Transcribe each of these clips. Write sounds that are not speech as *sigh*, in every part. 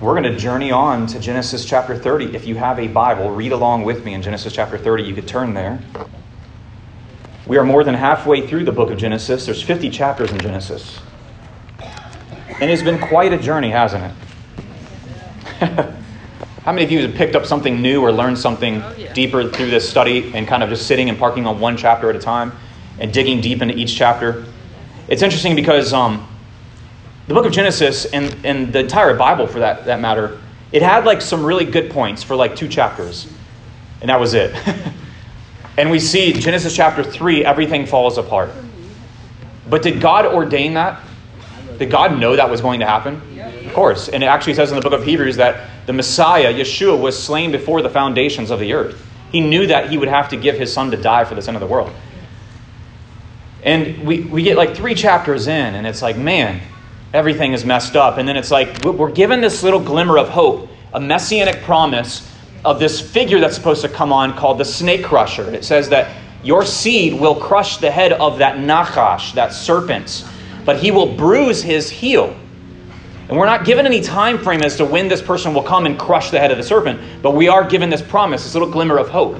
We're going to journey on to Genesis chapter 30. If you have a Bible, read along with me in Genesis chapter 30. You could turn there. We are more than halfway through the book of Genesis. There's 50 chapters in Genesis. And it's been quite a journey, hasn't it? *laughs* How many of you have picked up something new or learned something oh, yeah. deeper through this study and kind of just sitting and parking on one chapter at a time and digging deep into each chapter? It's interesting because um, the book of Genesis and, and the entire Bible, for that, that matter, it had like some really good points for like two chapters. And that was it. *laughs* and we see Genesis chapter 3, everything falls apart. But did God ordain that? Did God know that was going to happen? Of course. And it actually says in the book of Hebrews that the Messiah, Yeshua, was slain before the foundations of the earth. He knew that he would have to give his son to die for the sin of the world. And we, we get like three chapters in, and it's like, man, everything is messed up. And then it's like, we're given this little glimmer of hope, a messianic promise of this figure that's supposed to come on called the snake crusher. It says that your seed will crush the head of that Nachash, that serpent, but he will bruise his heel. And we're not given any time frame as to when this person will come and crush the head of the serpent, but we are given this promise, this little glimmer of hope.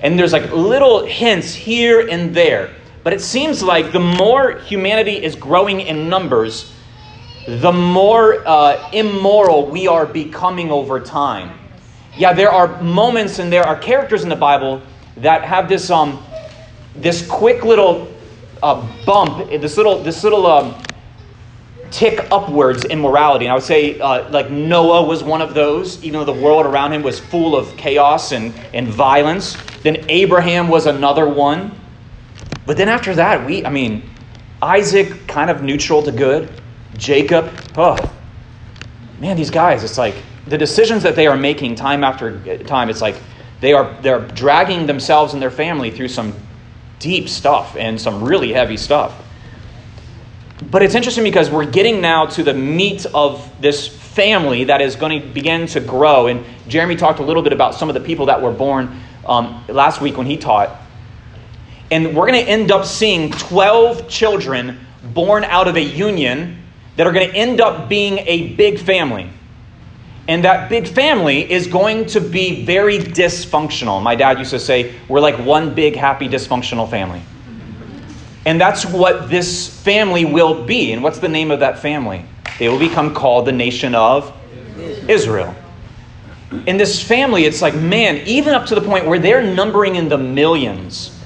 And there's like little hints here and there. But it seems like the more humanity is growing in numbers, the more uh, immoral we are becoming over time. Yeah, there are moments and there are characters in the Bible that have this um, this quick little uh, bump, this little this little um, tick upwards in morality. And I would say, uh, like Noah was one of those, even though the world around him was full of chaos and, and violence. Then Abraham was another one. But then after that, we, I mean, Isaac kind of neutral to good. Jacob, oh, man, these guys, it's like the decisions that they are making time after time, it's like they are they're dragging themselves and their family through some deep stuff and some really heavy stuff. But it's interesting because we're getting now to the meat of this family that is going to begin to grow. And Jeremy talked a little bit about some of the people that were born um, last week when he taught. And we're going to end up seeing 12 children born out of a union that are going to end up being a big family. And that big family is going to be very dysfunctional. My dad used to say, we're like one big, happy, dysfunctional family. And that's what this family will be. And what's the name of that family? They will become called the nation of Israel. In this family, it's like, man, even up to the point where they're numbering in the millions,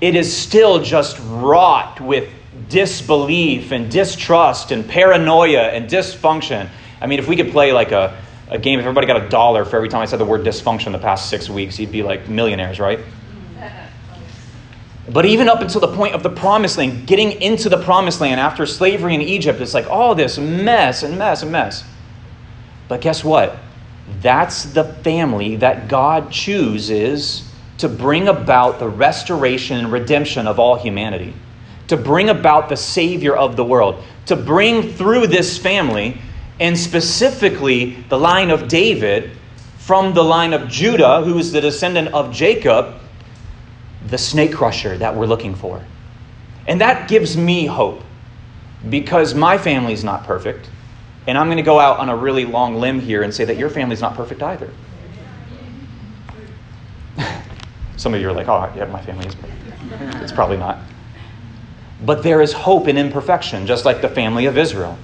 it is still just wrought with disbelief and distrust and paranoia and dysfunction. I mean, if we could play like a, a game, if everybody got a dollar for every time I said the word dysfunction the past six weeks, you'd be like millionaires, right? But even up until the point of the promised land, getting into the promised land after slavery in Egypt, it's like all this mess and mess and mess. But guess what? That's the family that God chooses to bring about the restoration and redemption of all humanity, to bring about the Savior of the world, to bring through this family, and specifically the line of David from the line of Judah, who is the descendant of Jacob the snake crusher that we're looking for. And that gives me hope because my family's not perfect. And I'm going to go out on a really long limb here and say that your family's not perfect either. Some of you are like, oh, yeah, my family is perfect. It's probably not. But there is hope in imperfection, just like the family of Israel.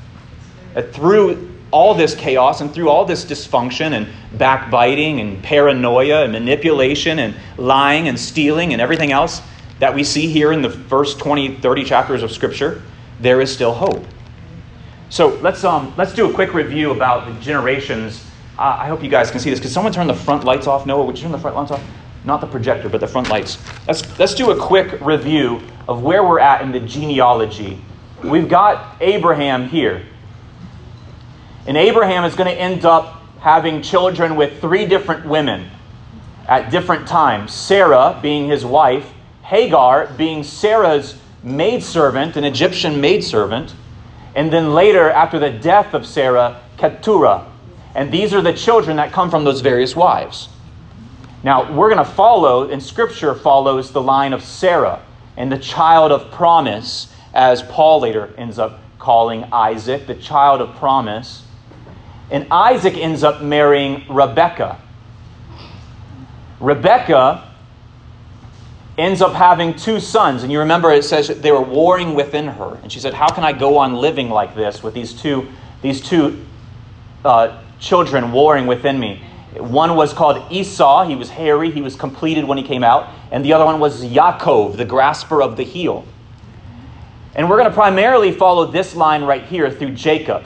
That through all this chaos and through all this dysfunction and backbiting and paranoia and manipulation and lying and stealing and everything else that we see here in the first 20, 30 chapters of Scripture, there is still hope. So let's, um, let's do a quick review about the generations. Uh, I hope you guys can see this. Could someone turn the front lights off? Noah, would you turn the front lights off? Not the projector, but the front lights. Let's, let's do a quick review of where we're at in the genealogy. We've got Abraham here. And Abraham is going to end up having children with three different women at different times Sarah being his wife, Hagar being Sarah's maidservant, an Egyptian maidservant, and then later, after the death of Sarah, Keturah. And these are the children that come from those various wives. Now, we're going to follow, and Scripture follows the line of Sarah and the child of promise, as Paul later ends up calling Isaac, the child of promise. And Isaac ends up marrying Rebekah. Rebekah ends up having two sons. And you remember it says they were warring within her. And she said, How can I go on living like this with these two, these two uh, children warring within me? One was called Esau. He was hairy. He was completed when he came out. And the other one was Yaakov, the grasper of the heel. And we're going to primarily follow this line right here through Jacob.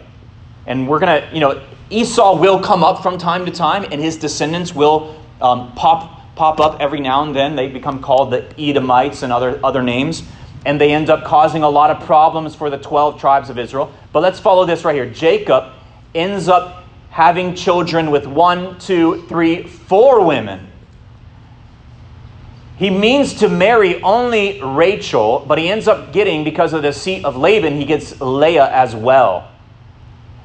And we're going to, you know, Esau will come up from time to time, and his descendants will um, pop, pop up every now and then. They become called the Edomites and other, other names. And they end up causing a lot of problems for the 12 tribes of Israel. But let's follow this right here. Jacob ends up having children with one, two, three, four women. He means to marry only Rachel, but he ends up getting, because of the seat of Laban, he gets Leah as well.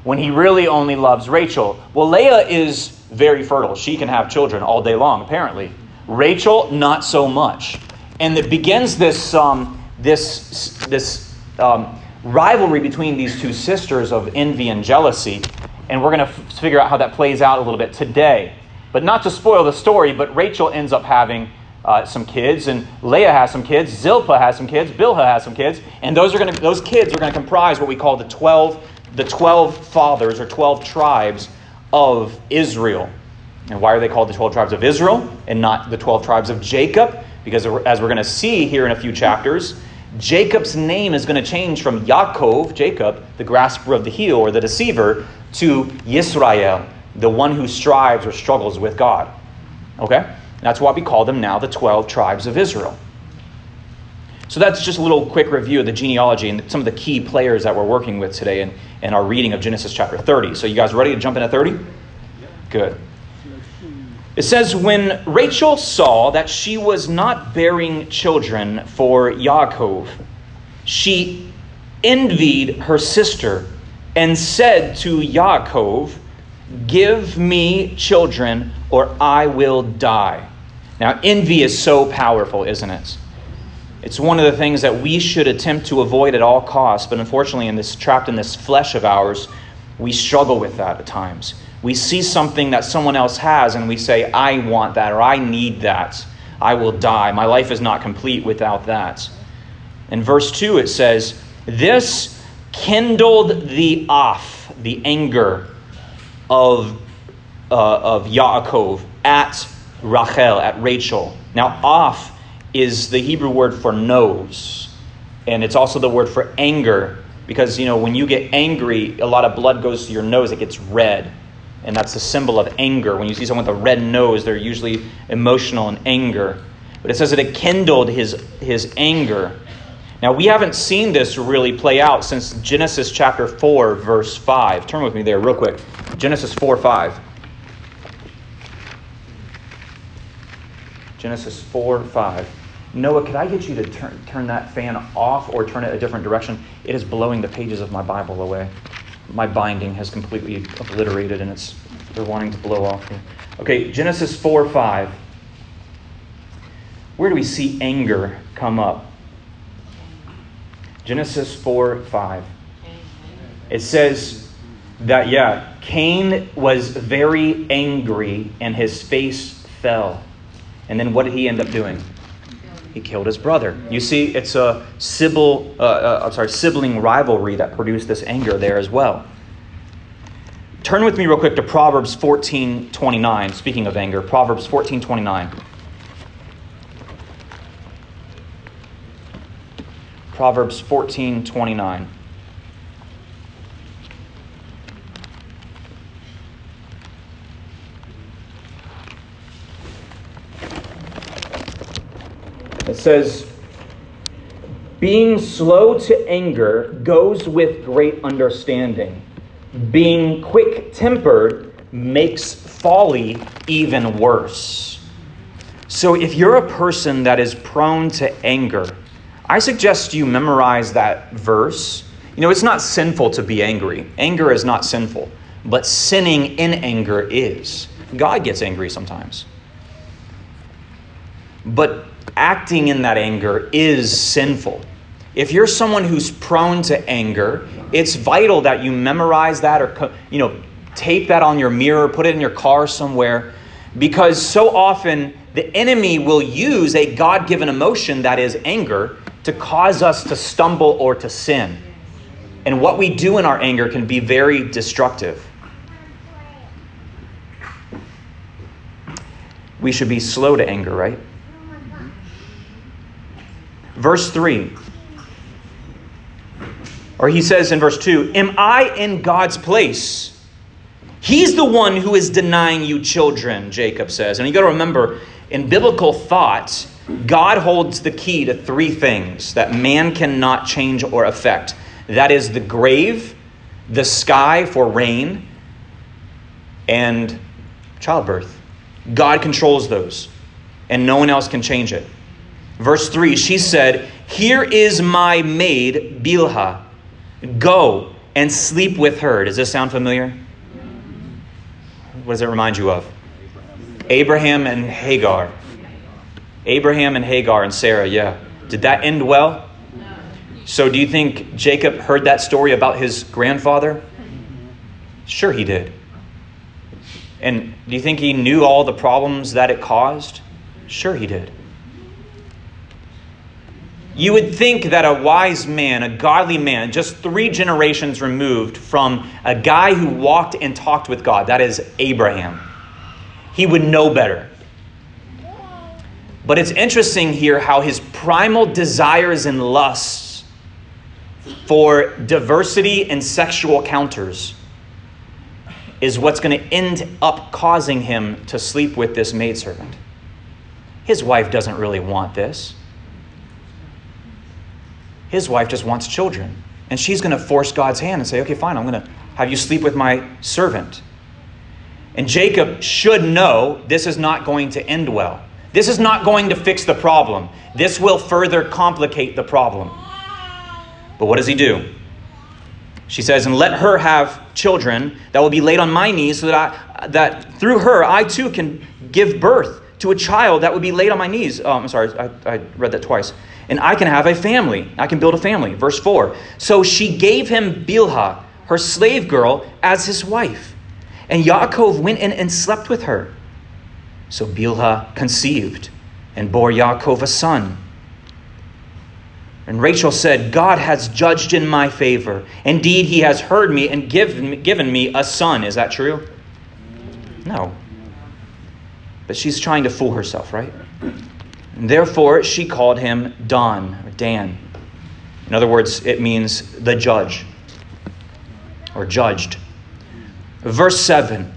When he really only loves Rachel. Well, Leah is very fertile. She can have children all day long, apparently. Rachel, not so much. And it begins this, um, this, this um, rivalry between these two sisters of envy and jealousy. And we're going to f- figure out how that plays out a little bit today. But not to spoil the story, but Rachel ends up having uh, some kids, and Leah has some kids, Zilpah has some kids, Bilhah has some kids, and those are going to those kids are going to comprise what we call the twelve the twelve fathers or twelve tribes of Israel. And why are they called the twelve tribes of Israel and not the twelve tribes of Jacob? Because as we're going to see here in a few chapters, Jacob's name is going to change from Yaakov, Jacob, the grasper of the heel or the deceiver, to Yisrael, the one who strives or struggles with God. Okay? That's why we call them now the 12 tribes of Israel. So that's just a little quick review of the genealogy and some of the key players that we're working with today in, in our reading of Genesis chapter 30. So you guys ready to jump into 30? Good. It says, When Rachel saw that she was not bearing children for Yaakov, she envied her sister and said to Yaakov, Give me children, or I will die. Now, envy is so powerful, isn't it? It's one of the things that we should attempt to avoid at all costs, but unfortunately, in this trapped in this flesh of ours, we struggle with that at times. We see something that someone else has and we say, I want that or I need that. I will die. My life is not complete without that. In verse 2, it says, This kindled the off, the anger of, uh, of Yaakov at Rachel, at Rachel. Now, off is the Hebrew word for nose, and it's also the word for anger because, you know, when you get angry, a lot of blood goes to your nose, it gets red. And that's the symbol of anger. When you see someone with a red nose, they're usually emotional and anger. But it says that it kindled his, his anger. Now, we haven't seen this really play out since Genesis chapter 4, verse 5. Turn with me there, real quick. Genesis 4 5. Genesis 4 5. Noah, could I get you to turn, turn that fan off or turn it a different direction? It is blowing the pages of my Bible away. My binding has completely obliterated and it's they're wanting to blow off here. Okay, Genesis 4 5. Where do we see anger come up? Genesis 4 5. It says that, yeah, Cain was very angry and his face fell. And then what did he end up doing? He killed his brother. You see, it's a sibling, uh, uh, I'm sorry, sibling rivalry that produced this anger there as well. Turn with me real quick to Proverbs 14 29. Speaking of anger, Proverbs 14 29. Proverbs 14 says, being slow to anger goes with great understanding. Being quick tempered makes folly even worse. So, if you're a person that is prone to anger, I suggest you memorize that verse. You know, it's not sinful to be angry, anger is not sinful, but sinning in anger is. God gets angry sometimes. But acting in that anger is sinful. If you're someone who's prone to anger, it's vital that you memorize that or you know tape that on your mirror, put it in your car somewhere, because so often the enemy will use a God given emotion that is anger to cause us to stumble or to sin. And what we do in our anger can be very destructive. We should be slow to anger, right? Verse 3. Or he says in verse 2 Am I in God's place? He's the one who is denying you children, Jacob says. And you got to remember, in biblical thought, God holds the key to three things that man cannot change or affect that is the grave, the sky for rain, and childbirth. God controls those, and no one else can change it. Verse 3 She said, Here is my maid, Bilhah. Go and sleep with her. Does this sound familiar? What does it remind you of? Abraham and Hagar. Abraham and Hagar and Sarah, yeah. Did that end well? So, do you think Jacob heard that story about his grandfather? Sure, he did. And do you think he knew all the problems that it caused? Sure, he did. You would think that a wise man, a godly man, just three generations removed from a guy who walked and talked with God, that is Abraham, he would know better. But it's interesting here how his primal desires and lusts for diversity and sexual counters is what's going to end up causing him to sleep with this maidservant. His wife doesn't really want this. His wife just wants children. And she's going to force God's hand and say, okay, fine, I'm going to have you sleep with my servant. And Jacob should know this is not going to end well. This is not going to fix the problem. This will further complicate the problem. But what does he do? She says, and let her have children that will be laid on my knees so that, I, that through her I too can give birth to a child that would be laid on my knees. Oh, I'm sorry, I, I read that twice and I can have a family. I can build a family. Verse 4. So she gave him Bilhah, her slave girl, as his wife. And Yaakov went in and slept with her. So Bilhah conceived and bore Yaakov a son. And Rachel said, God has judged in my favor. Indeed, he has heard me and given, given me a son. Is that true? No. But she's trying to fool herself, right? Therefore, she called him Don, or Dan. In other words, it means the judge, or judged. Verse 7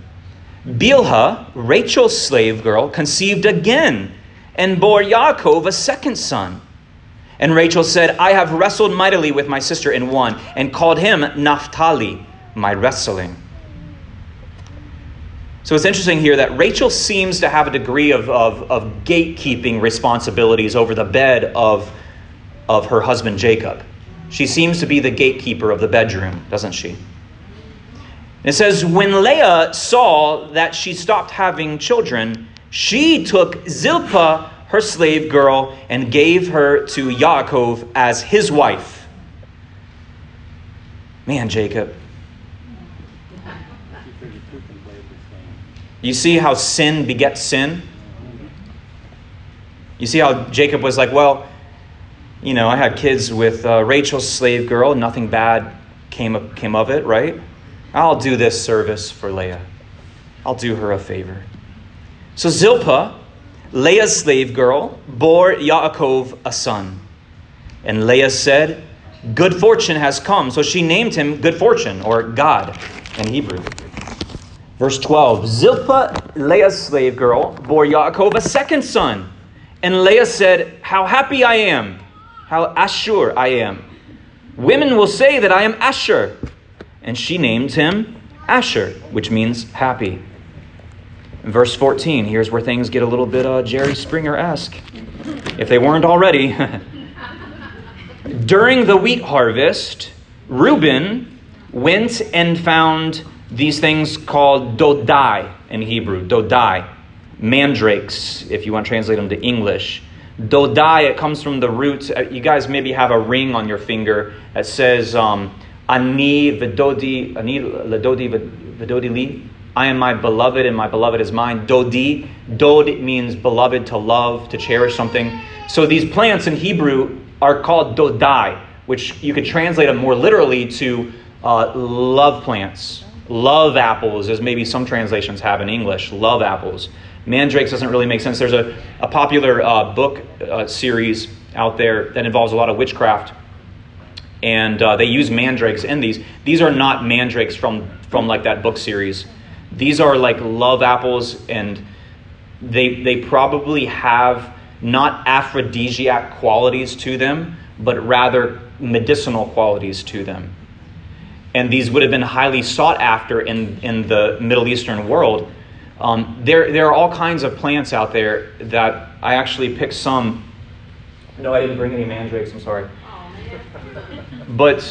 Bilhah, Rachel's slave girl, conceived again and bore Yaakov a second son. And Rachel said, I have wrestled mightily with my sister in one, and called him Naphtali, my wrestling. So it's interesting here that Rachel seems to have a degree of, of, of gatekeeping responsibilities over the bed of, of her husband Jacob. She seems to be the gatekeeper of the bedroom, doesn't she? It says, When Leah saw that she stopped having children, she took Zilpah, her slave girl, and gave her to Yaakov as his wife. Man, Jacob, You see how sin begets sin? You see how Jacob was like, well, you know, I had kids with uh, Rachel's slave girl, nothing bad came, came of it, right? I'll do this service for Leah. I'll do her a favor. So Zilpah, Leah's slave girl, bore Yaakov a son. And Leah said, Good fortune has come. So she named him Good Fortune, or God in Hebrew. Verse 12 Zilpah, Leah's slave girl, bore Yaakov a second son. And Leah said, How happy I am, how Ashur I am. Women will say that I am Asher. And she named him Asher, which means happy. In verse 14, here's where things get a little bit uh, Jerry Springer esque, if they weren't already. *laughs* During the wheat harvest, Reuben went and found these things called dodai in Hebrew, dodai, mandrakes, if you want to translate them to English. Dodai, it comes from the root. Uh, you guys maybe have a ring on your finger that says um, Ani vidodi, ani ledodi vidodi li. I am my beloved, and my beloved is mine. Dodi. Dod means beloved, to love, to cherish something. So these plants in Hebrew are called dodai, which you could translate them more literally to uh, love plants. Love apples, as maybe some translations have in English. Love apples. Mandrakes doesn't really make sense. There's a, a popular uh, book uh, series out there that involves a lot of witchcraft, and uh, they use mandrakes in these. These are not mandrakes from, from like that book series. These are like love apples, and they, they probably have not aphrodisiac qualities to them, but rather medicinal qualities to them. And these would have been highly sought after in, in the Middle Eastern world um, there, there are all kinds of plants out there that I actually picked some. No, I didn't bring any mandrakes, I'm sorry. *laughs* But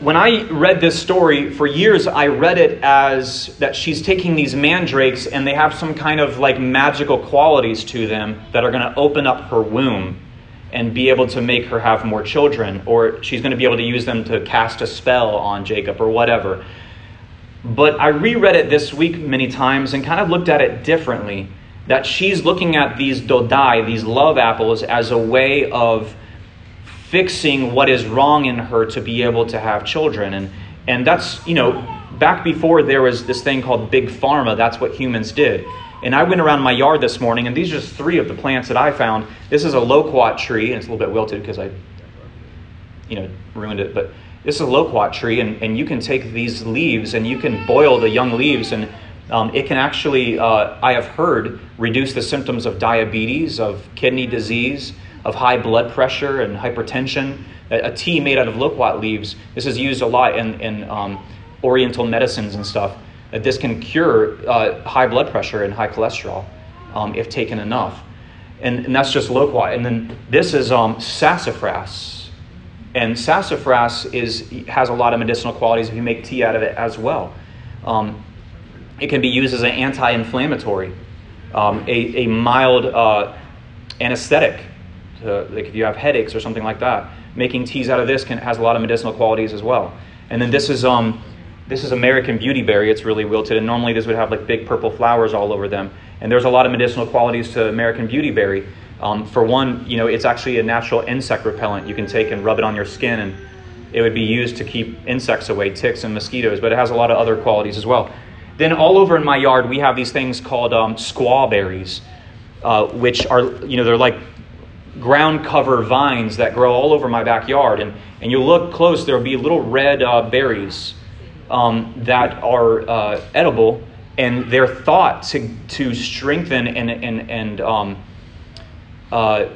when I read this story, for years I read it as that she's taking these mandrakes and they have some kind of like magical qualities to them that are going to open up her womb and be able to make her have more children, or she's going to be able to use them to cast a spell on Jacob or whatever. But I reread it this week many times and kind of looked at it differently. That she's looking at these dodai, these love apples, as a way of fixing what is wrong in her to be able to have children. And, and that's, you know, back before there was this thing called big pharma, that's what humans did. And I went around my yard this morning, and these are just three of the plants that I found. This is a loquat tree, and it's a little bit wilted because I, you know, ruined it. But this is a loquat tree, and, and you can take these leaves and you can boil the young leaves, and um, it can actually, uh, I have heard, reduce the symptoms of diabetes, of kidney disease, of high blood pressure and hypertension. A, a tea made out of loquat leaves, this is used a lot in, in um, oriental medicines and stuff, that this can cure uh, high blood pressure and high cholesterol um, if taken enough. And, and, that's just loquat. And then this is um, sassafras. And sassafras is, has a lot of medicinal qualities if you make tea out of it as well. Um, it can be used as an anti inflammatory, um, a, a mild uh, anesthetic, to, like if you have headaches or something like that. Making teas out of this can, has a lot of medicinal qualities as well. And then this is, um, this is American beautyberry. It's really wilted, and normally this would have like big purple flowers all over them. And there's a lot of medicinal qualities to American beautyberry. Um, for one, you know, it's actually a natural insect repellent. You can take and rub it on your skin, and it would be used to keep insects away, ticks and mosquitoes, but it has a lot of other qualities as well. Then all over in my yard, we have these things called um, squaw berries, uh, which are, you know, they're like ground cover vines that grow all over my backyard. And, and you look close, there'll be little red uh, berries um, that are uh, edible, and they're thought to, to strengthen and, and, and um, uh,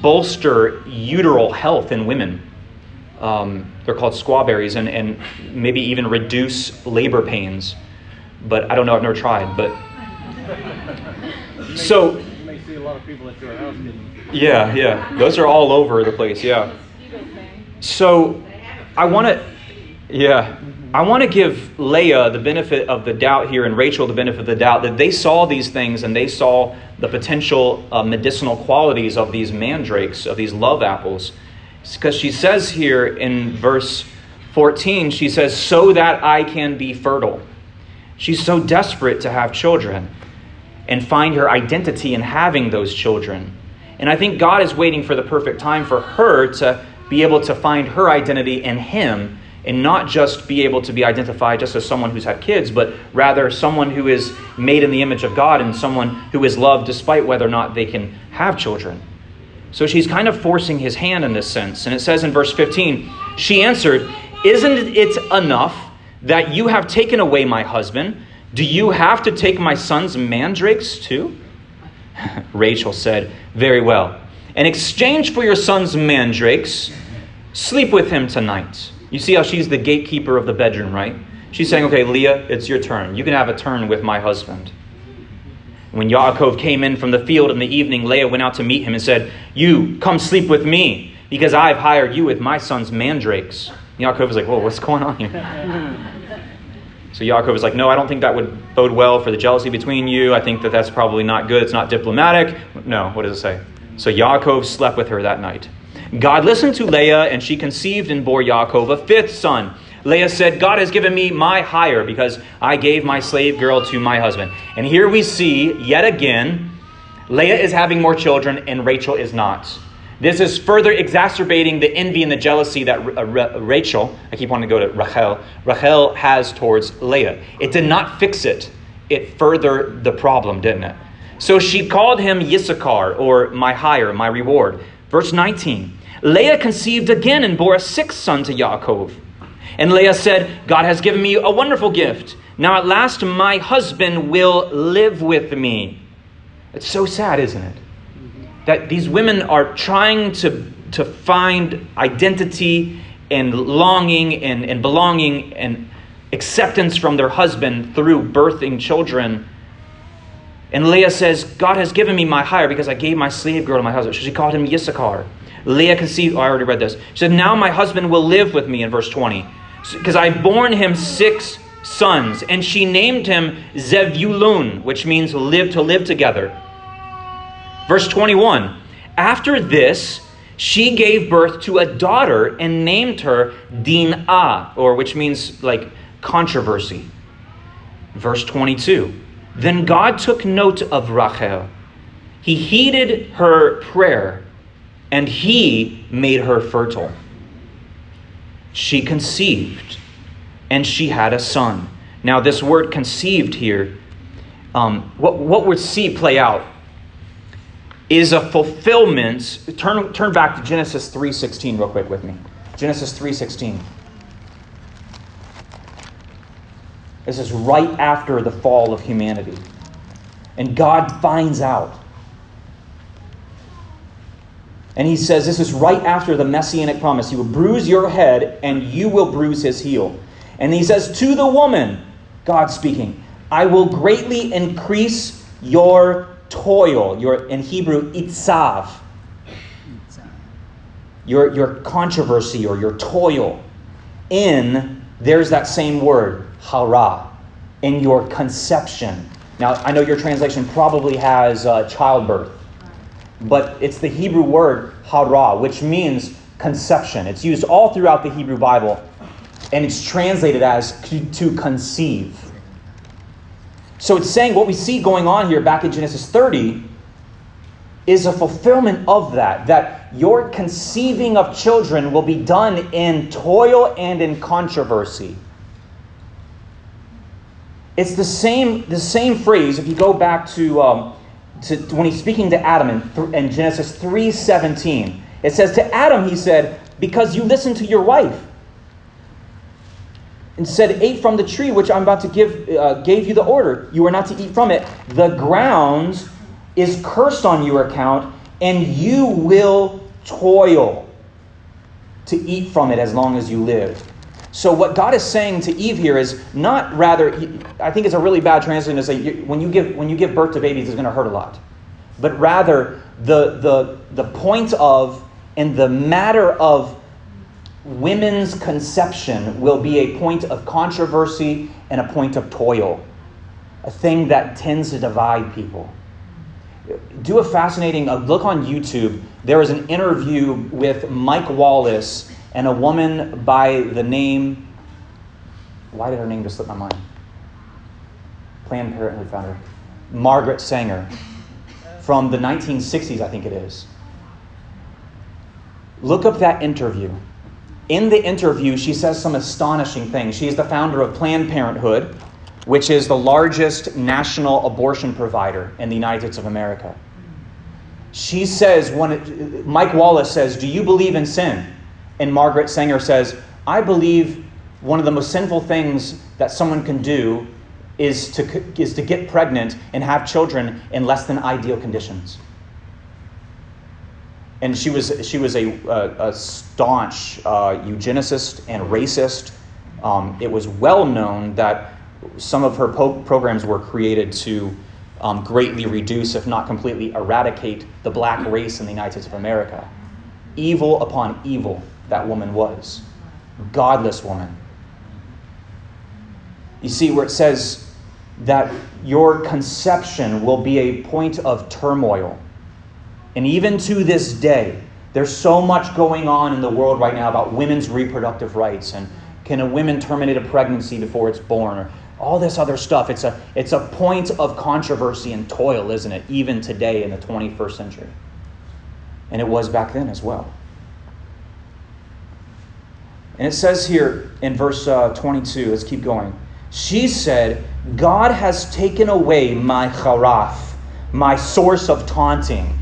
bolster uteral health in women. Um, they're called squawberries, and, and maybe even reduce labor pains. But I don't know, I've never tried. But *laughs* so. You may see a lot of people at your house getting. Yeah, yeah. Those are all over the place, yeah. So I want to, yeah. I want to give Leah the benefit of the doubt here and Rachel the benefit of the doubt that they saw these things and they saw the potential uh, medicinal qualities of these mandrakes, of these love apples. Because she says here in verse 14, she says, so that I can be fertile. She's so desperate to have children and find her identity in having those children. And I think God is waiting for the perfect time for her to be able to find her identity in Him and not just be able to be identified just as someone who's had kids, but rather someone who is made in the image of God and someone who is loved despite whether or not they can have children. So she's kind of forcing his hand in this sense. And it says in verse 15, she answered, Isn't it enough that you have taken away my husband? Do you have to take my son's mandrakes too? *laughs* Rachel said, Very well. In exchange for your son's mandrakes, sleep with him tonight. You see how she's the gatekeeper of the bedroom, right? She's saying, okay, Leah, it's your turn. You can have a turn with my husband. When Yaakov came in from the field in the evening, Leah went out to meet him and said, You, come sleep with me, because I've hired you with my son's mandrakes. Yaakov was like, Whoa, what's going on here? *laughs* so Yaakov was like, No, I don't think that would bode well for the jealousy between you. I think that that's probably not good. It's not diplomatic. No, what does it say? So Yaakov slept with her that night. God listened to Leah, and she conceived and bore Yaakov a fifth son. Leah said, God has given me my hire because I gave my slave girl to my husband. And here we see, yet again, Leah is having more children and Rachel is not. This is further exacerbating the envy and the jealousy that Rachel, I keep wanting to go to Rachel, Rachel has towards Leah. It did not fix it, it furthered the problem, didn't it? So she called him Yissachar, or my hire, my reward. Verse 19 Leah conceived again and bore a sixth son to Yaakov. And Leah said, God has given me a wonderful gift. Now at last my husband will live with me. It's so sad, isn't it? That these women are trying to, to find identity and longing and, and belonging and acceptance from their husband through birthing children. And Leah says, God has given me my hire because I gave my slave girl to my husband. So she called him Yissachar. Leah conceived, oh, I already read this. She said, Now my husband will live with me in verse 20 because I've borne him six sons, and she named him Zevulun, which means live to live together. Verse 21 After this, she gave birth to a daughter and named her Dinah, or which means like controversy. Verse 22 Then God took note of Rachel. He heeded her prayer, and he made her fertile she conceived and she had a son. Now, this word conceived here, um, what, what we see play out is a fulfillment. Turn, turn back to Genesis 3.16 real quick with me. Genesis 3.16. This is right after the fall of humanity. And God finds out and he says this is right after the messianic promise. He will bruise your head and you will bruise his heel. And he says to the woman, God speaking, I will greatly increase your toil, your in Hebrew itzav. Your, your controversy or your toil in, there's that same word, hara, in your conception. Now, I know your translation probably has uh, childbirth but it's the Hebrew word hara, which means conception. It's used all throughout the Hebrew Bible, and it's translated as to conceive. So it's saying what we see going on here back in Genesis 30 is a fulfillment of that, that your conceiving of children will be done in toil and in controversy. It's the same, the same phrase, if you go back to um, to, when he's speaking to Adam in, in Genesis 3:17. It says to Adam he said, "Because you listened to your wife." And said, "Ate from the tree which I'm about to give uh, gave you the order. You are not to eat from it. The ground is cursed on your account, and you will toil to eat from it as long as you live." So what God is saying to Eve here is not rather. I think it's a really bad translation to say when you give when you give birth to babies, it's going to hurt a lot, but rather the the the point of and the matter of women's conception will be a point of controversy and a point of toil, a thing that tends to divide people. Do a fascinating uh, look on YouTube. There is an interview with Mike Wallace and a woman by the name, why did her name just slip my mind? Planned Parenthood founder, Margaret Sanger, from the 1960s, I think it is. Look up that interview. In the interview, she says some astonishing things. She is the founder of Planned Parenthood, which is the largest national abortion provider in the United States of America. She says, when Mike Wallace says, Do you believe in sin? And Margaret Sanger says, I believe one of the most sinful things that someone can do is to, is to get pregnant and have children in less than ideal conditions. And she was, she was a, a, a staunch uh, eugenicist and racist. Um, it was well known that some of her po- programs were created to um, greatly reduce, if not completely eradicate, the black race in the United States of America. Evil upon evil that woman was. Godless woman. You see, where it says that your conception will be a point of turmoil. And even to this day, There's so much going on in the world right now about women's reproductive rights and can a woman terminate a pregnancy before it's born or all this other stuff. It's a, it's a point of controversy and toil, isn't it? Even today in the 21st century. And it was back then as well. And it says here in verse uh, 22, let's keep going. She said, God has taken away my charaf, my source of taunting.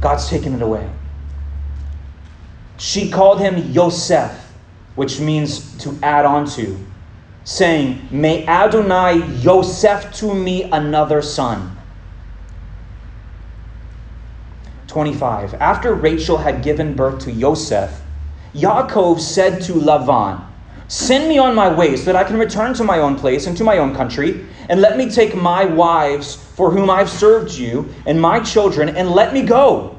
God's taken it away. She called him Yosef, which means to add on to, saying, May Adonai Yosef to me another son. 25. After Rachel had given birth to Yosef, Yaakov said to Lavan, Send me on my way so that I can return to my own place and to my own country, and let me take my wives for whom I've served you and my children, and let me go.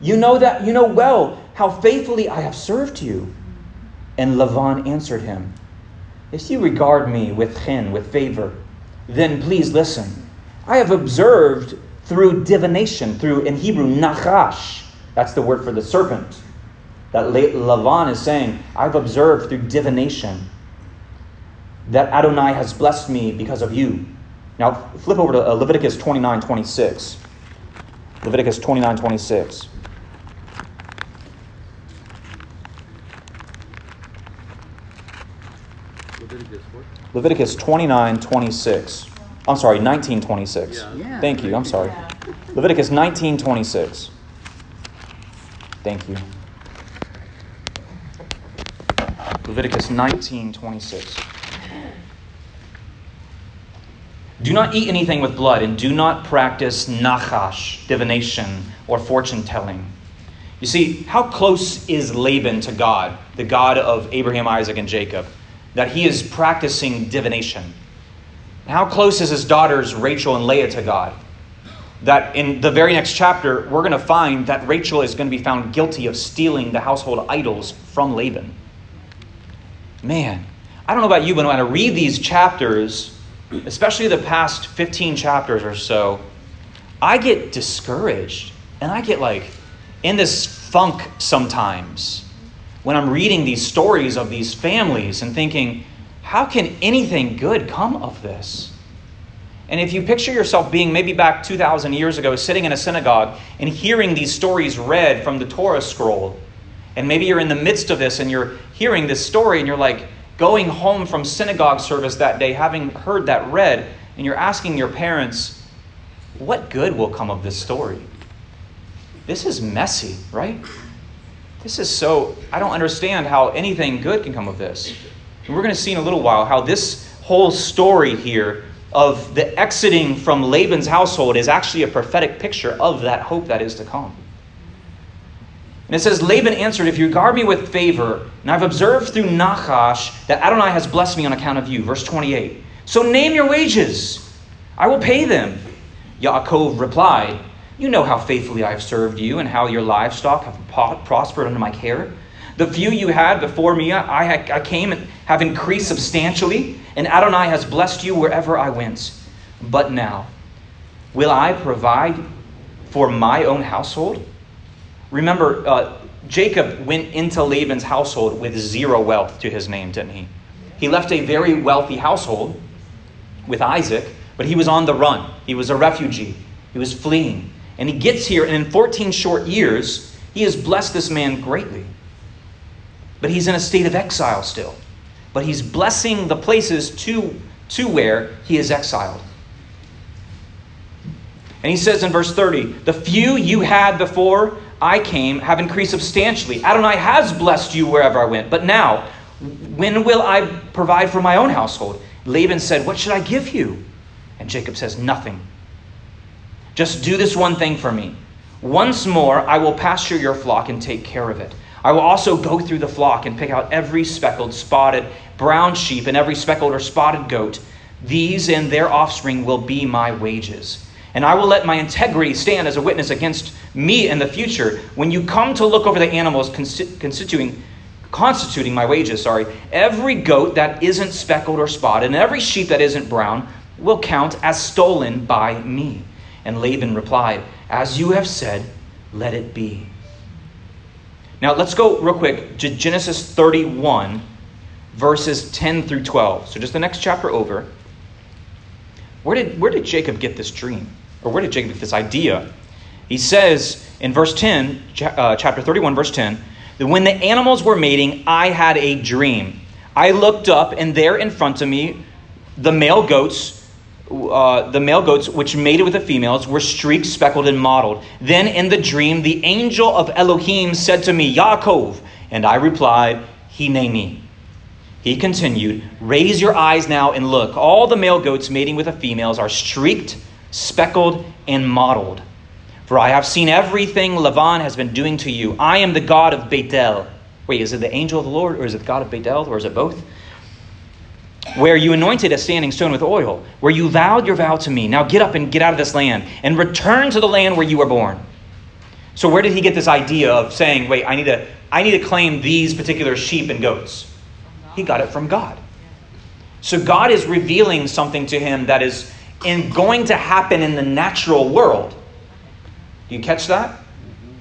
You know that you know well how faithfully I have served you. And Lavan answered him, If you regard me with chen, with favor, then please listen. I have observed through divination, through in Hebrew, nachash. That's the word for the serpent that Lavan is saying, I've observed through divination that Adonai has blessed me because of you. Now, flip over to uh, Leviticus 29 26. Leviticus 29 26. Leviticus what? Leviticus 29 26. I'm sorry, 19 26. Yeah. Thank you. I'm sorry. Leviticus 19 26. Thank you. Leviticus 19 26. Do not eat anything with blood, and do not practice nachash, divination, or fortune telling. You see, how close is Laban to God, the God of Abraham, Isaac, and Jacob, that he is practicing divination? How close is his daughters, Rachel and Leah, to God? That in the very next chapter, we're going to find that Rachel is going to be found guilty of stealing the household idols from Laban man, I don't know about you, but when I read these chapters, especially the past 15 chapters or so, I get discouraged and I get like in this funk sometimes when I'm reading these stories of these families and thinking, how can anything good come of this? And if you picture yourself being maybe back 2,000 years ago, sitting in a synagogue and hearing these stories read from the Torah scroll, and maybe you're in the midst of this and you're hearing this story and you're like going home from synagogue service that day, having heard that read, and you're asking your parents, what good will come of this story? This is messy, right? This is so, I don't understand how anything good can come of this. And we're going to see in a little while how this whole story here of the exiting from Laban's household is actually a prophetic picture of that hope that is to come. And it says, Laban answered, If you regard me with favor, and I've observed through Nachash that Adonai has blessed me on account of you. Verse 28. So name your wages. I will pay them. Yaakov replied, You know how faithfully I have served you, and how your livestock have prospered under my care. The few you had before me, I, I came and have increased substantially, and Adonai has blessed you wherever I went. But now, will I provide for my own household? Remember, uh, Jacob went into Laban's household with zero wealth to his name, didn't he? He left a very wealthy household with Isaac, but he was on the run. He was a refugee. He was fleeing. And he gets here, and in 14 short years, he has blessed this man greatly. But he's in a state of exile still. But he's blessing the places to, to where he is exiled. And he says in verse 30 The few you had before I came have increased substantially. Adonai has blessed you wherever I went. But now, when will I provide for my own household? Laban said, What should I give you? And Jacob says, Nothing. Just do this one thing for me. Once more, I will pasture your flock and take care of it. I will also go through the flock and pick out every speckled, spotted, brown sheep and every speckled or spotted goat. These and their offspring will be my wages and I will let my integrity stand as a witness against me in the future. When you come to look over the animals constituting, constituting my wages, sorry, every goat that isn't speckled or spotted, and every sheep that isn't brown, will count as stolen by me. And Laban replied, As you have said, let it be. Now let's go real quick to Genesis 31, verses 10 through 12. So just the next chapter over. Where did, where did Jacob get this dream? Or where did Jacob get this idea? He says in verse 10, uh, chapter 31, verse 10, that when the animals were mating, I had a dream. I looked up, and there in front of me, the male goats uh, the male goats which mated with the females were streaked, speckled, and mottled. Then in the dream, the angel of Elohim said to me, Yaakov. And I replied, Hineni. He continued, Raise your eyes now and look. All the male goats mating with the females are streaked, speckled, and mottled. For I have seen everything Lavan has been doing to you. I am the God of Bethel. Wait, is it the angel of the Lord, or is it the God of Bethel, or is it both? where you anointed a standing stone with oil, where you vowed your vow to me. Now get up and get out of this land and return to the land where you were born. So where did he get this idea of saying, wait, I need to I need to claim these particular sheep and goats? He got it from God. So God is revealing something to him that is in going to happen in the natural world. Do you catch that?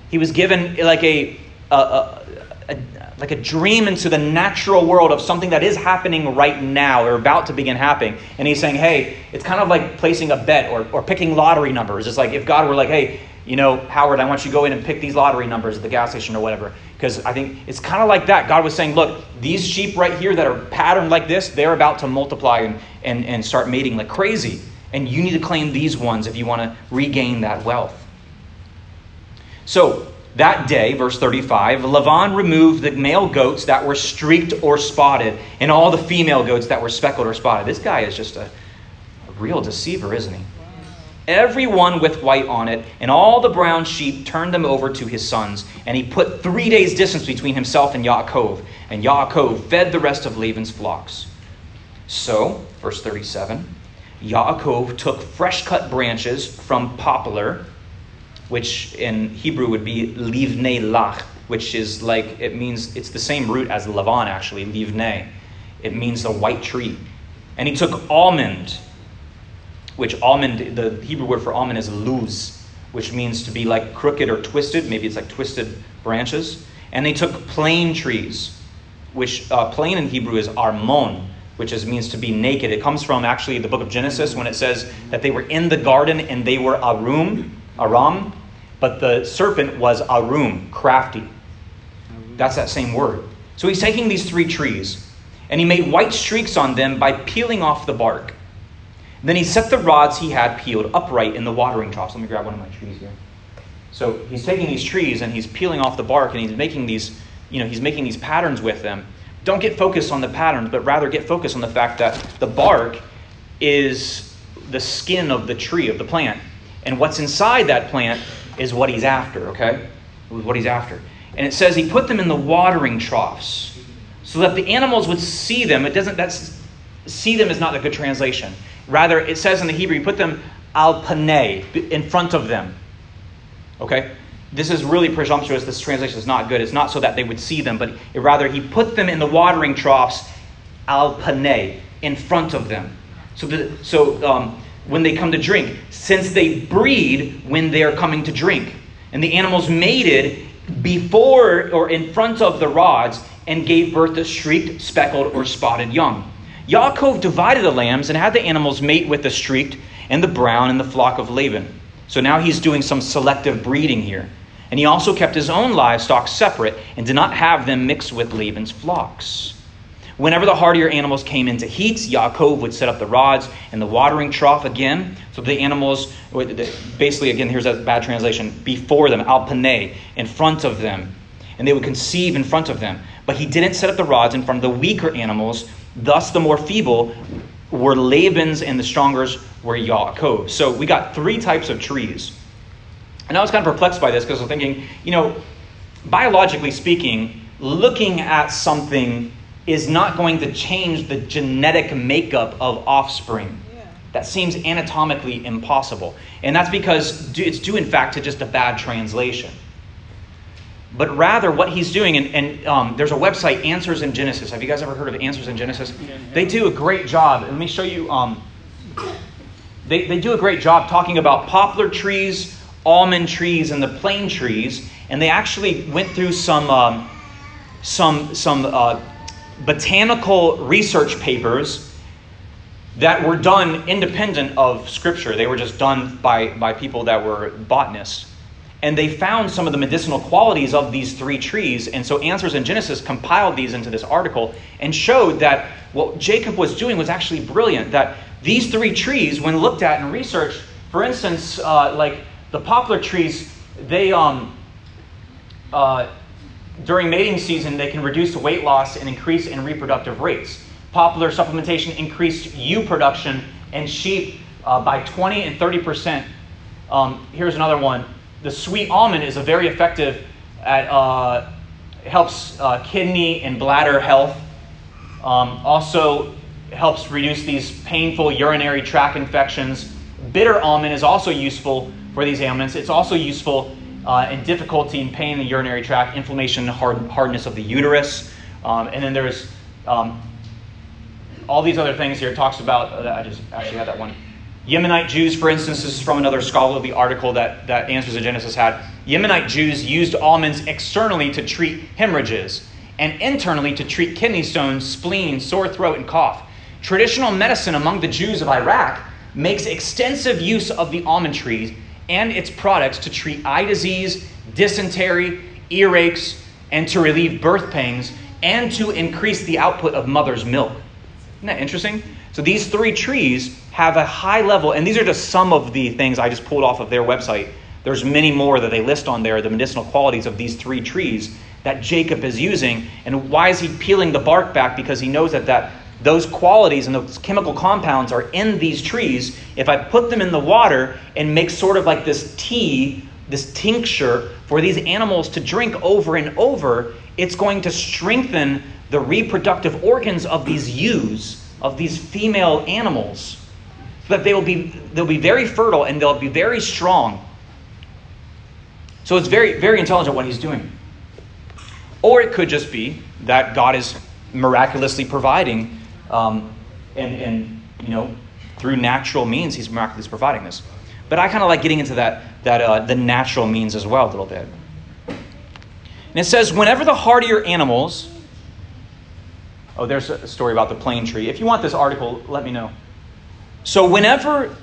He was given like a, a, a, a like a dream into the natural world of something that is happening right now or about to begin happening. And he's saying, hey, it's kind of like placing a bet or, or picking lottery numbers. It's like if God were like, hey, you know, Howard, I want you to go in and pick these lottery numbers at the gas station or whatever. Because I think it's kind of like that. God was saying, look, these sheep right here that are patterned like this, they're about to multiply and, and, and start mating like crazy. And you need to claim these ones if you want to regain that wealth. So that day, verse 35, Lavan removed the male goats that were streaked or spotted and all the female goats that were speckled or spotted. This guy is just a, a real deceiver, isn't he? Every one with white on it, and all the brown sheep turned them over to his sons. And he put three days' distance between himself and Yaakov. And Yaakov fed the rest of Laban's flocks. So, verse 37, Yaakov took fresh cut branches from poplar which in Hebrew would be livnei lach, which is like, it means, it's the same root as Lavan actually, livnei. It means the white tree. And he took almond, which almond, the Hebrew word for almond is luz, which means to be like crooked or twisted. Maybe it's like twisted branches. And they took plane trees, which uh, plane in Hebrew is armon, which is, means to be naked. It comes from actually the book of Genesis when it says that they were in the garden and they were arum, Aram, but the serpent was Arum, crafty. That's that same word. So he's taking these three trees, and he made white streaks on them by peeling off the bark. Then he set the rods he had peeled upright in the watering troughs. Let me grab one of my trees here. So he's taking these trees and he's peeling off the bark and he's making these, you know, he's making these patterns with them. Don't get focused on the patterns, but rather get focused on the fact that the bark is the skin of the tree, of the plant. And what's inside that plant is what he's after, okay? What he's after. And it says he put them in the watering troughs so that the animals would see them. It doesn't, that's, see them is not a good translation. Rather, it says in the Hebrew, he put them al panay, in front of them. Okay? This is really presumptuous. This translation is not good. It's not so that they would see them, but rather, he put them in the watering troughs al panay, in front of them. So, the, so um, when they come to drink, since they breed when they are coming to drink. And the animals mated before or in front of the rods and gave birth to streaked, speckled, or spotted young. Yaakov divided the lambs and had the animals mate with the streaked and the brown and the flock of Laban. So now he's doing some selective breeding here. And he also kept his own livestock separate and did not have them mixed with Laban's flocks. Whenever the hardier animals came into heat, Yaakov would set up the rods and the watering trough again. So the animals, basically, again, here's a bad translation, before them, alpane, in front of them. And they would conceive in front of them. But he didn't set up the rods in front of the weaker animals. Thus, the more feeble were Laban's and the strongers were Yaakov. So we got three types of trees. And I was kind of perplexed by this because I'm thinking, you know, biologically speaking, looking at something is not going to change the genetic makeup of offspring. That seems anatomically impossible. And that's because it's due, in fact, to just a bad translation. But rather, what he's doing, and, and um, there's a website, Answers in Genesis. Have you guys ever heard of Answers in Genesis? They do a great job. Let me show you. Um, they, they do a great job talking about poplar trees, almond trees and the plane trees, and they actually went through some um, some some uh, botanical research papers that were done independent of Scripture. They were just done by by people that were botanists. And they found some of the medicinal qualities of these three trees. And so Answers in Genesis compiled these into this article and showed that what Jacob was doing was actually brilliant. That these three trees, when looked at and researched, for instance, uh, like the poplar trees, they um, uh, during mating season they can reduce weight loss and increase in reproductive rates. Poplar supplementation increased ewe production in sheep uh, by 20 and 30 percent. Um, here's another one. The sweet almond is a very effective at uh, helps uh, kidney and bladder health. Um, also helps reduce these painful urinary tract infections. Bitter almond is also useful for these ailments. It's also useful uh, in difficulty and pain in the urinary tract, inflammation, hard, hardness of the uterus. Um, and then there's um, all these other things here. It talks about, uh, I just actually had that one. Yemenite Jews, for instance, this is from another scholarly article that, that Answers in Genesis had. Yemenite Jews used almonds externally to treat hemorrhages and internally to treat kidney stones, spleen, sore throat, and cough. Traditional medicine among the Jews of Iraq makes extensive use of the almond tree and its products to treat eye disease, dysentery, earaches, and to relieve birth pains and to increase the output of mother's milk. Isn't that interesting? So these three trees have a high level, and these are just some of the things I just pulled off of their website. There's many more that they list on there, the medicinal qualities of these three trees that Jacob is using. And why is he peeling the bark back? Because he knows that, that those qualities and those chemical compounds are in these trees. If I put them in the water and make sort of like this tea, this tincture for these animals to drink over and over, it's going to strengthen the reproductive organs of these ewes of these female animals so that they will be they'll be very fertile and they'll be very strong so it's very very intelligent what he's doing or it could just be that god is miraculously providing um, and and you know through natural means he's miraculously providing this but i kind of like getting into that that uh, the natural means as well a little bit and it says whenever the hardier animals Oh, there's a story about the plane tree. If you want this article, let me know. So, whenever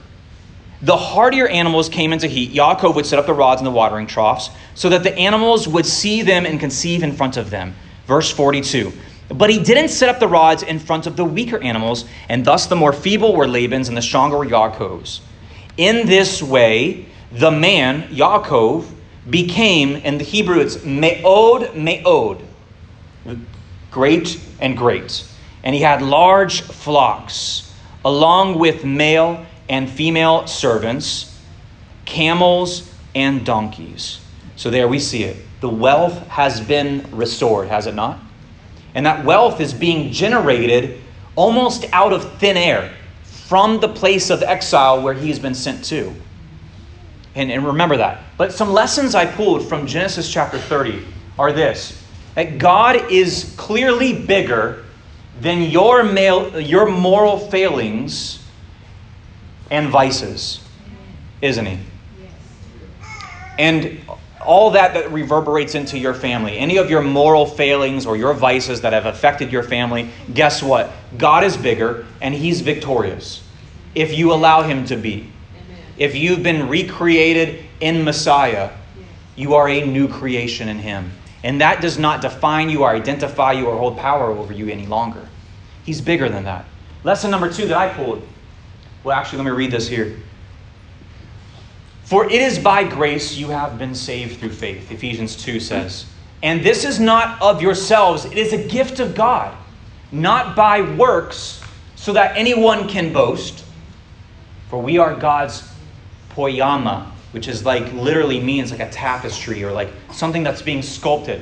the hardier animals came into heat, Yaakov would set up the rods in the watering troughs so that the animals would see them and conceive in front of them. Verse 42. But he didn't set up the rods in front of the weaker animals, and thus the more feeble were Laban's and the stronger were Yaakov's. In this way, the man, Yaakov, became, in the Hebrew it's me'od, me'od, great and great. And he had large flocks, along with male and female servants, camels and donkeys. So there we see it. The wealth has been restored, has it not? And that wealth is being generated almost out of thin air from the place of exile where he's been sent to. And, and remember that. But some lessons I pulled from Genesis chapter 30 are this that God is clearly bigger than your, male, your moral failings and vices, isn't He? And all that that reverberates into your family, any of your moral failings or your vices that have affected your family, guess what? God is bigger and He's victorious if you allow Him to be. If you've been recreated in Messiah, you are a new creation in Him. And that does not define you or identify you or hold power over you any longer. He's bigger than that. Lesson number two that I pulled. Well, actually, let me read this here. For it is by grace you have been saved through faith, Ephesians 2 says. And this is not of yourselves, it is a gift of God, not by works, so that anyone can boast. For we are God's poiema, which is like literally means like a tapestry or like something that's being sculpted.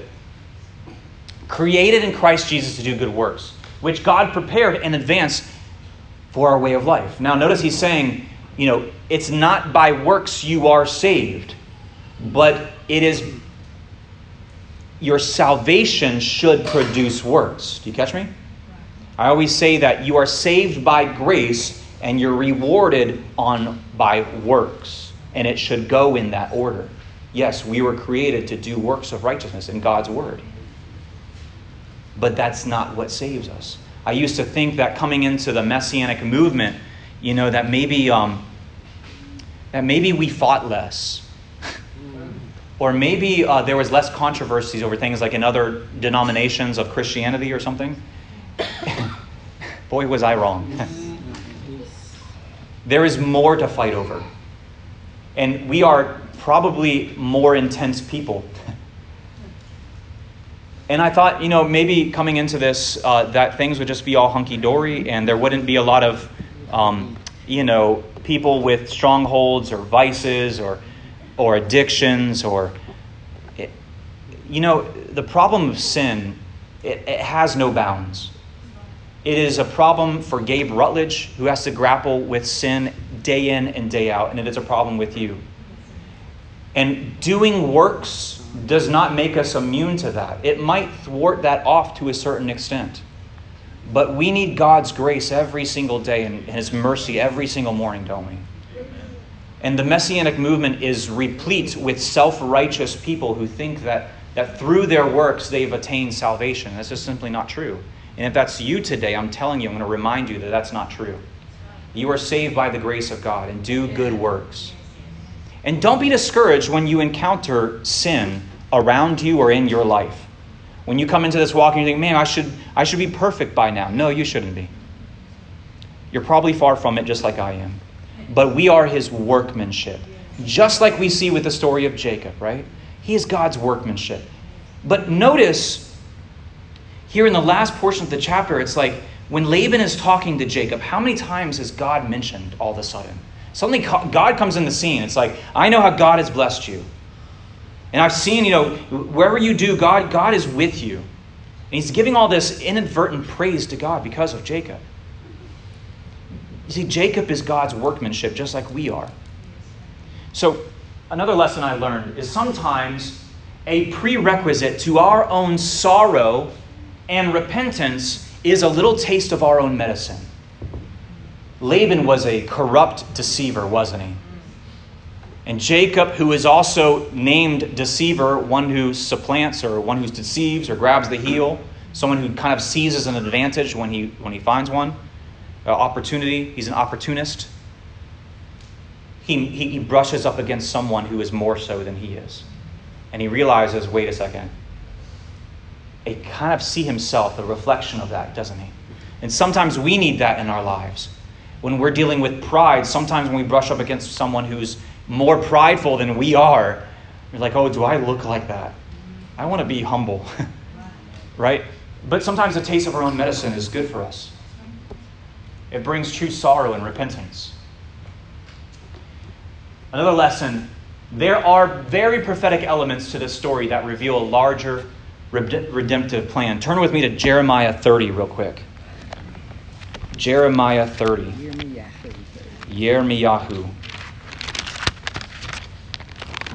Created in Christ Jesus to do good works, which God prepared in advance for our way of life. Now, notice he's saying, you know, it's not by works you are saved, but it is your salvation should produce works. Do you catch me? I always say that you are saved by grace and you're rewarded on by works. and it should go in that order. Yes, we were created to do works of righteousness in God's word. But that's not what saves us. I used to think that coming into the messianic movement, you know, that maybe um, that maybe we fought less. or maybe uh, there was less controversies over things like in other denominations of Christianity or something. *coughs* Boy, was I wrong. there is more to fight over. And we are probably more intense people. *laughs* and I thought, you know, maybe coming into this, uh, that things would just be all hunky dory and there wouldn't be a lot of, um, you know, people with strongholds or vices or, or addictions or. It, you know, the problem of sin, it, it has no bounds. It is a problem for Gabe Rutledge, who has to grapple with sin day in and day out, and it is a problem with you. And doing works does not make us immune to that. It might thwart that off to a certain extent. But we need God's grace every single day and His mercy every single morning, don't we? And the Messianic movement is replete with self righteous people who think that, that through their works they've attained salvation. That's just simply not true. And if that's you today, I'm telling you, I'm going to remind you that that's not true. You are saved by the grace of God and do good works. And don't be discouraged when you encounter sin around you or in your life. When you come into this walk and you think, man, I should, I should be perfect by now. No, you shouldn't be. You're probably far from it, just like I am. But we are his workmanship. Just like we see with the story of Jacob, right? He is God's workmanship. But notice here in the last portion of the chapter, it's like when Laban is talking to Jacob, how many times is God mentioned all of a sudden? Suddenly, God comes in the scene. It's like, I know how God has blessed you. And I've seen, you know, wherever you do, God, God is with you. And he's giving all this inadvertent praise to God because of Jacob. You see, Jacob is God's workmanship, just like we are. So, another lesson I learned is sometimes a prerequisite to our own sorrow and repentance is a little taste of our own medicine. Laban was a corrupt deceiver, wasn't he? And Jacob, who is also named deceiver, one who supplants or one who deceives or grabs the heel, someone who kind of seizes an advantage when he, when he finds one, uh, opportunity, he's an opportunist. He, he, he brushes up against someone who is more so than he is. And he realizes wait a second. He kind of see himself, a reflection of that, doesn't he? And sometimes we need that in our lives when we're dealing with pride, sometimes when we brush up against someone who's more prideful than we are, you're like, oh, do I look like that? I want to be humble, *laughs* right? But sometimes the taste of our own medicine is good for us. It brings true sorrow and repentance. Another lesson there are very prophetic elements to this story that reveal a larger redemptive plan. Turn with me to Jeremiah 30 real quick. Jeremiah 30. Yirmiyahu.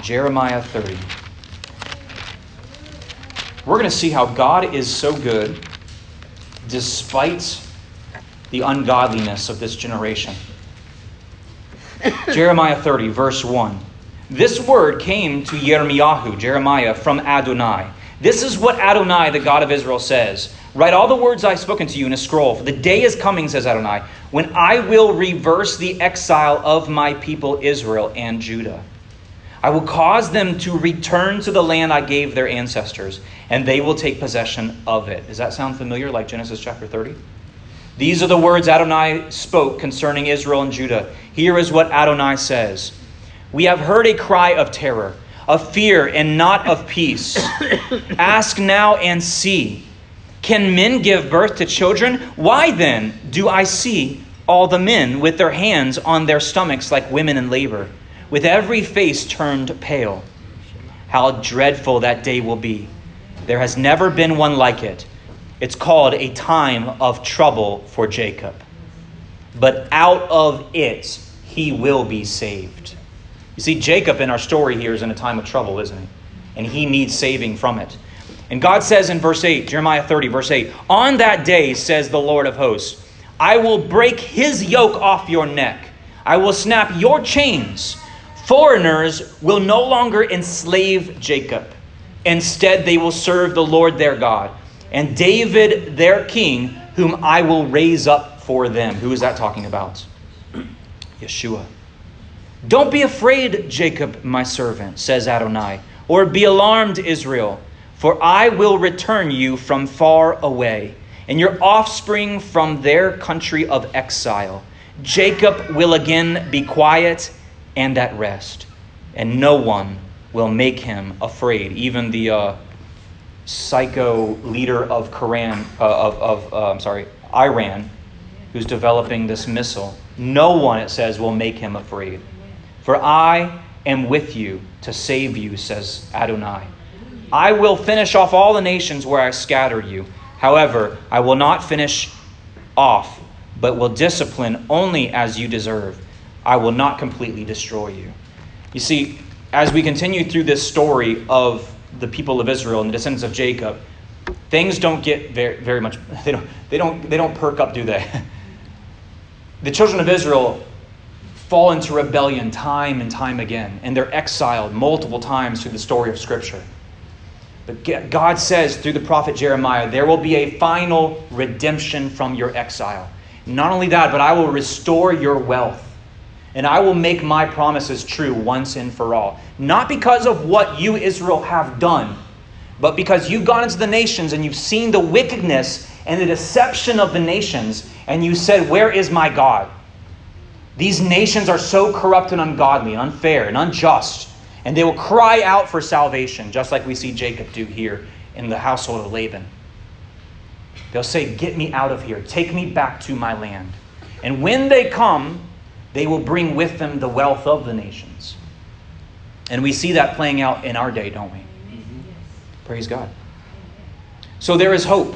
Jeremiah 30. We're going to see how God is so good despite the ungodliness of this generation. Jeremiah 30, verse 1. This word came to Yirmiyahu, Jeremiah, from Adonai. This is what Adonai, the God of Israel, says Write all the words I have spoken to you in a scroll, for the day is coming, says Adonai, when I will reverse the exile of my people Israel and Judah. I will cause them to return to the land I gave their ancestors, and they will take possession of it. Does that sound familiar, like Genesis chapter 30? These are the words Adonai spoke concerning Israel and Judah. Here is what Adonai says We have heard a cry of terror, of fear, and not of peace. *coughs* Ask now and see. Can men give birth to children? Why then do I see all the men with their hands on their stomachs like women in labor, with every face turned pale? How dreadful that day will be! There has never been one like it. It's called a time of trouble for Jacob. But out of it he will be saved. You see, Jacob in our story here is in a time of trouble, isn't he? And he needs saving from it. And God says in verse 8, Jeremiah 30, verse 8, On that day, says the Lord of hosts, I will break his yoke off your neck. I will snap your chains. Foreigners will no longer enslave Jacob. Instead, they will serve the Lord their God and David their king, whom I will raise up for them. Who is that talking about? *clears throat* Yeshua. Don't be afraid, Jacob, my servant, says Adonai, or be alarmed, Israel, for I will return you from far away, and your offspring from their country of exile. Jacob will again be quiet and at rest, and no one will make him afraid. Even the uh, psycho leader of Quran, uh, of, of uh, I'm sorry, Iran, who's developing this missile, no one, it says, will make him afraid. For I am with you to save you, says Adonai. I will finish off all the nations where I scatter you. However, I will not finish off, but will discipline only as you deserve. I will not completely destroy you. You see, as we continue through this story of the people of Israel and the descendants of Jacob, things don't get very, very much *laughs* they don't they don't they don't perk up, do they? *laughs* the children of Israel fall into rebellion time and time again, and they're exiled multiple times through the story of Scripture. But God says through the prophet Jeremiah, there will be a final redemption from your exile. Not only that, but I will restore your wealth. And I will make my promises true once and for all. Not because of what you, Israel, have done, but because you've gone into the nations and you've seen the wickedness and the deception of the nations, and you said, Where is my God? These nations are so corrupt and ungodly and unfair and unjust, and they will cry out for salvation, just like we see Jacob do here in the household of Laban. They'll say, Get me out of here, take me back to my land. And when they come, they will bring with them the wealth of the nations. And we see that playing out in our day, don't we? Mm-hmm. Praise God. So there is hope.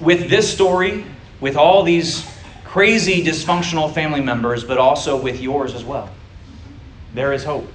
With this story, with all these crazy dysfunctional family members, but also with yours as well, there is hope.